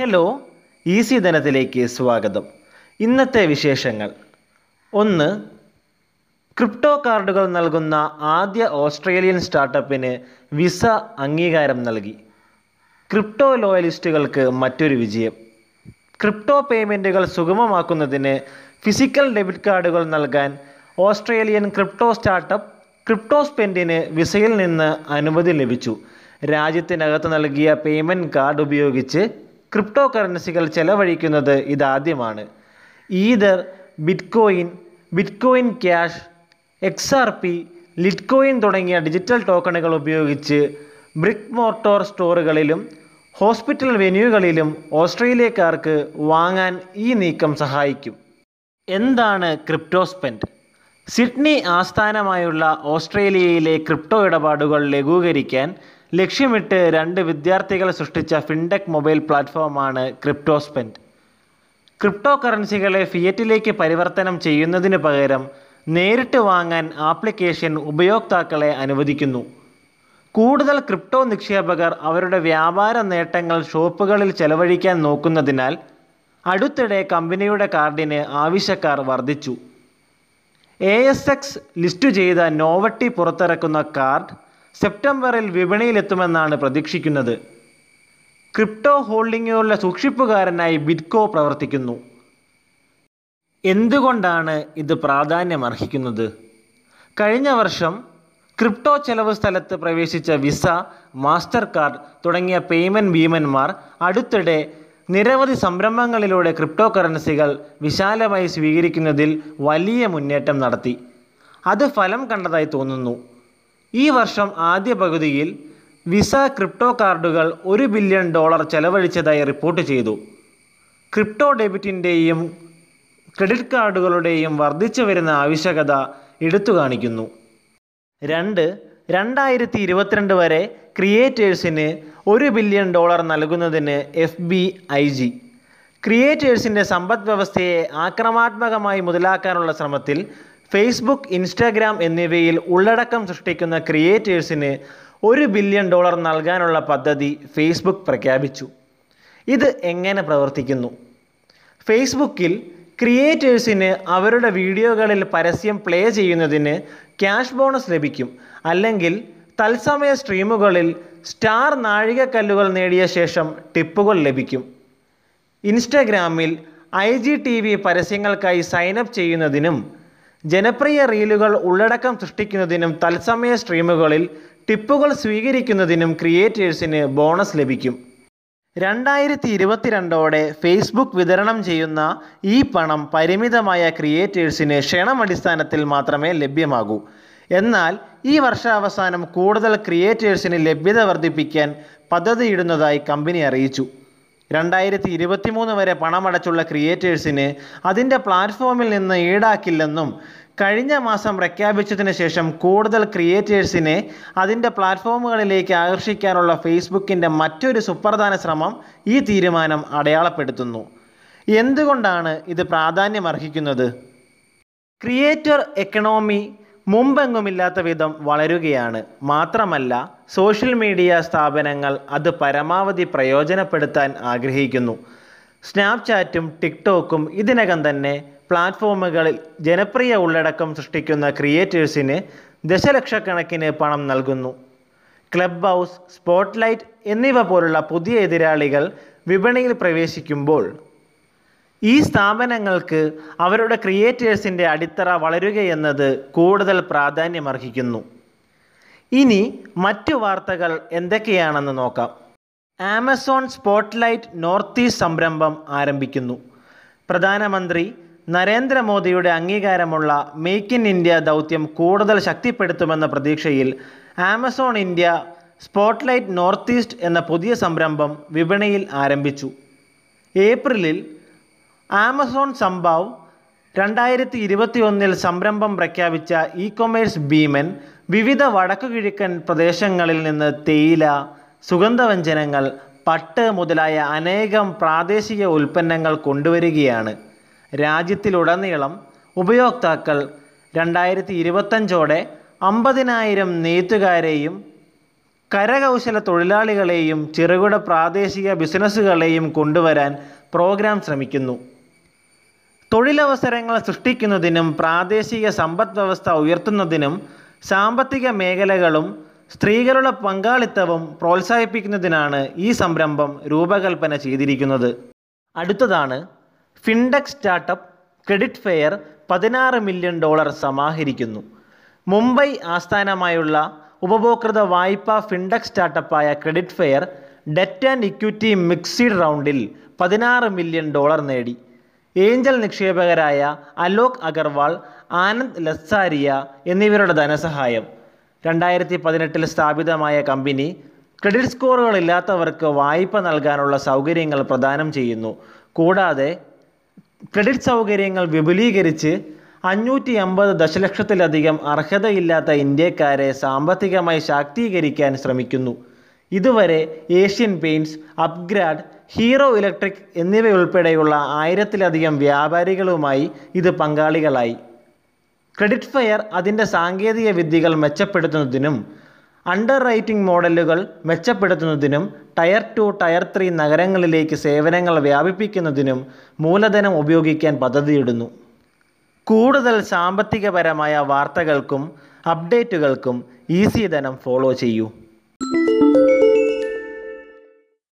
Hello easy ധനത്തിലേക്ക് സ്വാഗതം. ഇന്നത്തെ വിശേഷങ്ങൾ. ഒന്ന് ക്രിപ്റ്റോ കാർഡുകൾ നൽകുന്ന ആദ്യ ഓസ്ട്രേലിയൻ സ്റ്റാർട്ടപ്പിന് വിസ അംഗീകാരം നൽകി. ക്രിപ്റ്റോ ലോയലിസ്റ്റുകൾക്ക് മറ്റൊരു വിജയം. ക്രിപ്റ്റോ പേയ്മെന്റുകൾ സുഗമമാക്കുന്നതിന് ഫിസിക്കൽ ഡെബിറ്റ് കാർഡുകൾ നൽകാൻ ഓസ്ട്രേലിയൻ ക്രിപ്റ്റോ സ്റ്റാർട്ടപ്പ് ക്രിപ്റ്റോ സ്പെൻഡിന് വിസയിൽ നിന്ന് അനുമതി ലഭിച്ചു. രാജ്യത്തിനകത്ത് നൽകിയ പേയ്മെന്റ് കാർഡ് ഉപയോഗിച്ച് ക്രിപ്റ്റോ കറൻസികൾ ചെലവഴിക്കുന്നത് ഇതാദ്യമാണ്. Ether bitcoin bitcoin cash X R P litecoin തുടങ്ങിയ ഡിജിറ്റൽ ടോക്കണുകൾ ഉപയോഗിച്ച് ബ്രിക്ക് മോർട്ടോർ സ്റ്റോറുകളിലും ഹോസ്പിറ്റൽ വെന്യൂകളിലും ഓസ്ട്രേലിയക്കാർക്ക് വാങ്ങാൻ ഈ നീക്കം സഹായിക്കും. എന്താണ് ക്രിപ്റ്റോ സ്പെൻഡ്? സിഡ്നി ആസ്ഥാനമായുള്ള ഓസ്ട്രേലിയയിലെ ക്രിപ്റ്റോ ഇടപാടുകൾ ലഘൂകരിക്കാൻ ലക്ഷ്യമിട്ട് രണ്ട് വിദ്യാർത്ഥികൾ സൃഷ്ടിച്ച ഫിൻടെക് മൊബൈൽ പ്ലാറ്റ്ഫോമാണ് ക്രിപ്റ്റോ സ്പെൻഡ് ക്രിപ്റ്റോ കറൻസികളെ ഫിയറ്റിലേക്ക് പരിവർത്തനം ചെയ്യുന്നതിന് പകരം നേരിട്ട് വാങ്ങാൻ ആപ്ലിക്കേഷൻ ഉപയോക്താക്കളെ അനുവദിക്കുന്നു. കൂടുതൽ ക്രിപ്റ്റോ നിക്ഷേപകർ അവരുടെ വ്യാപാര നേട്ടങ്ങൾ ഷോപ്പുകളിൽ ചെലവഴിക്കാൻ നോക്കുന്നതിനാൽ അടുത്തിടെ കമ്പനിയുടെ കാർഡിന് ആവശ്യക്കാർ വർദ്ധിച്ചു. എ എസ് എക്സ് ലിസ്റ്റു ചെയ്ത നോവട്ടി പുറത്തിറക്കുന്ന കാർഡ് സെപ്റ്റംബറിൽ വിപണിയിലെത്തുമെന്നാണ് പ്രതീക്ഷിക്കുന്നത്. ക്രിപ്റ്റോ ഹോൾഡിങ്ങുകളുടെ സൂക്ഷിപ്പുകാരനായി ബിറ്റ്കോ പ്രവർത്തിക്കുന്നു. എന്തുകൊണ്ടാണ് ഇത് പ്രാധാന്യമർഹിക്കുന്നത്? കഴിഞ്ഞ വർഷം ക്രിപ്റ്റോ ചെലവ് സ്ഥലത്ത് പ്രവേശിച്ച വിസ മാസ്റ്റർ കാർഡ് തുടങ്ങിയ പേയ്മെന്റ് ഭീമന്മാർ അടുത്തിടെ നിരവധി സംരംഭങ്ങളിലൂടെ ക്രിപ്റ്റോ കറൻസികൾ വിശാലമായി സ്വീകരിക്കുന്നതിൽ വലിയ മുന്നേറ്റം നടത്തി. അത് ഫലം കണ്ടതായി തോന്നുന്നു. ഈ വർഷം ആദ്യ പകുതിയിൽ വിസ ക്രിപ്റ്റോ കാർഡുകൾ ഒരു ബില്യൺ ഡോളർ ചെലവഴിച്ചതായി റിപ്പോർട്ട് ചെയ്തു. ക്രിപ്റ്റോ ഡെബിറ്റിന്റെയും ക്രെഡിറ്റ് കാർഡുകളുടെയും വർദ്ധിച്ചു വരുന്ന ആവശ്യകത എടുത്തു കാണിക്കുന്നു. രണ്ട് രണ്ടായിരത്തി ഇരുപത്തിരണ്ട് വരെ ക്രിയേറ്റേഴ്സിന് ഒരു ബില്യൺ ഡോളർ നൽകുന്നതിന് എഫ് ബി ഐ ജി. ക്രിയേറ്റേഴ്സിന്റെ സമ്പദ് വ്യവസ്ഥയെ ആക്രമണാത്മകമായി മുതലാക്കാനുള്ള ശ്രമത്തിൽ ഫേസ്ബുക്ക് ഇൻസ്റ്റാഗ്രാം എന്നിവയിൽ ഉള്ളടക്കം സൃഷ്ടിക്കുന്ന ക്രിയേറ്റേഴ്സിന് ഒരു ബില്യൺ ഡോളർ നൽകാനുള്ള പദ്ധതി ഫേസ്ബുക്ക് പ്രഖ്യാപിച്ചു. ഇത് എങ്ങനെ പ്രവർത്തിക്കുന്നു? ഫേസ്ബുക്കിൽ ക്രിയേറ്റേഴ്സിന് അവരുടെ വീഡിയോകളിൽ പരസ്യം പ്ലേ ചെയ്യുന്നതിന് ക്യാഷ് ബോണസ് ലഭിക്കും. അല്ലെങ്കിൽ തത്സമയ സ്ട്രീമുകളിൽ സ്റ്റാർ നാഴികക്കല്ലുകൾ നേടിയ ശേഷം ടിപ്പുകൾ ലഭിക്കും. ഇൻസ്റ്റഗ്രാമിൽ ഐ ജി ടി വി പരസ്യങ്ങൾക്കായി സൈനപ്പ് ചെയ്യുന്നതിനും ജനപ്രിയ റീലുകൾ ഉള്ളടക്കം സൃഷ്ടിക്കുന്നതിനും തത്സമയ സ്ട്രീമുകളിൽ ടിപ്പുകൾ സ്വീകരിക്കുന്നതിനും ക്രിയേറ്റേഴ്സിന് ബോണസ് ലഭിക്കും. രണ്ടായിരത്തി ഇരുപത്തിരണ്ടോടെ ഫേസ്ബുക്ക് വിതരണം ചെയ്യുന്ന ഈ പണം പരിമിതമായ ക്രിയേറ്റേഴ്സിന് ക്ഷണമടിസ്ഥാനത്തിൽ മാത്രമേ ലഭ്യമാകൂ. എന്നാൽ ഈ വർഷാവസാനം കൂടുതൽ ക്രിയേറ്റേഴ്സിന് ലഭ്യത വർദ്ധിപ്പിക്കാൻ പദ്ധതിയിടുന്നതായി കമ്പനി അറിയിച്ചു. രണ്ടായിരത്തി ഇരുപത്തിമൂന്ന് വരെ പണമടച്ചുള്ള ക്രിയേറ്റേഴ്സിന് അതിന്റെ പ്ലാറ്റ്ഫോമിൽ നിന്ന് ഈടാക്കില്ലെന്നും കഴിഞ്ഞ മാസം പ്രഖ്യാപിച്ചതിന് ശേഷം കൂടുതൽ ക്രിയേറ്റേഴ്സിനെ അതിന്റെ പ്ലാറ്റ്ഫോമുകളിലേക്ക് ആകർഷിക്കാനുള്ള ഫേസ്ബുക്കിന്റെ മറ്റൊരു സുപ്രധാന ശ്രമം ഈ തീരുമാനം അടയാളപ്പെടുത്തുന്നു. എന്തുകൊണ്ടാണ് ഇത് പ്രാധാന്യമർഹിക്കുന്നത്? ക്രിയേറ്റർ എക്കണോമി മുമ്പെങ്ങുമില്ലാത്ത വിധം വളരുകയാണ്. മാത്രമല്ല സോഷ്യൽ മീഡിയ സ്ഥാപനങ്ങൾ അത് പരമാവധി പ്രയോജനപ്പെടുത്താൻ ആഗ്രഹിക്കുന്നു. സ്നാപ്ചാറ്റും ടിക്ടോക്കും ഇതിനകം തന്നെ പ്ലാറ്റ്ഫോമുകളിൽ ജനപ്രിയ ഉള്ളടക്കം സൃഷ്ടിക്കുന്ന ക്രിയേറ്റേഴ്സിന് ദശലക്ഷക്കണക്കിന് പണം നൽകുന്നു. ക്ലബ് ഹൗസ് സ്പോട്ട്ലൈറ്റ് എന്നിവ പോലുള്ള പുതിയ എതിരാളികൾ വിപണിയിൽ പ്രവേശിക്കുമ്പോൾ ഈ സ്ഥാപനങ്ങൾക്ക് അവരുടെ ക്രിയേറ്റേഴ്സിന്റെ അടിത്തറ വളരുകയെന്നത് കൂടുതൽ പ്രാധാന്യമർഹിക്കുന്നു. ഇനി മറ്റു വാർത്തകൾ എന്തൊക്കെയാണെന്ന് നോക്കാം. ആമസോൺ സ്പോട്ട്ലൈറ്റ് നോർത്ത് ഈസ്റ്റ് സംരംഭം ആരംഭിക്കുന്നു. പ്രധാനമന്ത്രി നരേന്ദ്രമോദിയുടെ അംഗീകാരമുള്ള മേക്ക് ഇൻ ഇന്ത്യ ദൗത്യം കൂടുതൽ ശക്തിപ്പെടുത്തുമെന്ന പ്രതീക്ഷയിൽ Amazon India spotlight north east എന്ന പുതിയ സംരംഭം വിപണിയിൽ ആരംഭിച്ചു. ഏപ്രിലിൽ ആമസോൺ സംഭാവ് രണ്ടായിരത്തി ഇരുപത്തി ഒന്നിൽ സംരംഭം പ്രഖ്യാപിച്ച ഇ കൊമേഴ്സ് ഭീമൻ വിവിധ വടക്കുകിഴക്കൻ പ്രദേശങ്ങളിൽ നിന്ന് തേയില സുഗന്ധവ്യഞ്ജനങ്ങൾ പട്ട് മുതലായ അനേകം പ്രാദേശിക ഉൽപ്പന്നങ്ങൾ കൊണ്ടുവരികയാണ്. രാജ്യത്തിലുടനീളം ഉപയോക്താക്കൾ രണ്ടായിരത്തി ഇരുപത്തഞ്ചോടെ അമ്പതിനായിരം നെയ്ത്തുകാരെയും കരകൗശല തൊഴിലാളികളെയും ചെറുകിട പ്രാദേശിക ബിസിനസ്സുകളെയും കൊണ്ടുവരാൻ പ്രോഗ്രാം ശ്രമിക്കുന്നു. തൊഴിലവസരങ്ങൾ സൃഷ്ടിക്കുന്നതിനും പ്രാദേശിക സമ്പദ് വ്യവസ്ഥ ഉയർത്തുന്നതിനും സാമ്പത്തിക മേഖലകളും സ്ത്രീകളുടെ പങ്കാളിത്തവും പ്രോത്സാഹിപ്പിക്കുന്നതിനാണ് ഈ സംരംഭം രൂപകൽപ്പന ചെയ്തിരിക്കുന്നത്. അടുത്തതാണ് ഫിൻടെക് സ്റ്റാർട്ടപ്പ് ക്രെഡിറ്റ് ഫെയർ പതിനാറ് മില്യൺ ഡോളർ സമാഹരിക്കുന്നു. മുംബൈ ആസ്ഥാനമായുള്ള ഉപഭോക്തൃ വായ്പാ fintech സ്റ്റാർട്ടപ്പായ credit fair debt and equity mixed റൗണ്ടിൽ പതിനാറ് മില്യൺ ഡോളർ നേടി. ഏഞ്ചൽ നിക്ഷേപകരായ അലോക് അഗർവാൾ ആനന്ദ് ലസ്സാരിയ എന്നിവരുടെ ധനസഹായം. രണ്ടായിരത്തി പതിനെട്ടിൽ സ്ഥാപിതമായ കമ്പനി ക്രെഡിറ്റ് സ്കോറുകളില്ലാത്തവർക്ക് വായ്പ നൽകാനുള്ള സൗകര്യങ്ങൾ പ്രദാനം ചെയ്യുന്നു. കൂടാതെ ക്രെഡിറ്റ് സൗകര്യങ്ങൾ വിപുലീകരിച്ച് അഞ്ഞൂറ്റി അമ്പത് ദശലക്ഷത്തിലധികം അർഹതയില്ലാത്ത ഇന്ത്യക്കാരെ സാമ്പത്തികമായി ശാക്തീകരിക്കാൻ ശ്രമിക്കുന്നു. ഇതുവരെ Asian Paints upGrad Hero Electric എന്നിവയുൾപ്പെടെയുള്ള ആയിരത്തിലധികം വ്യാപാരികളുമായി ഇത് പങ്കാളികളായി. ക്രെഡിറ്റ് ഫെയർ അതിന്റെ സാങ്കേതിക വിദ്യകൾ മെച്ചപ്പെടുത്തുന്നതിനും അണ്ടർ റൈറ്റിംഗ് മോഡലുകൾ മെച്ചപ്പെടുത്തുന്നതിനും ടയർ ടു ടയർ ത്രീ നഗരങ്ങളിലേക്ക് സേവനങ്ങൾ വ്യാപിപ്പിക്കുന്നതിനും മൂലധനം ഉപയോഗിക്കാൻ പദ്ധതിയിടുന്നു. കൂടുതൽ സാമ്പത്തികപരമായ വാർത്തകൾക്കും അപ്ഡേറ്റുകൾക്കും ഈസി ധനം ഫോളോ ചെയ്യൂ.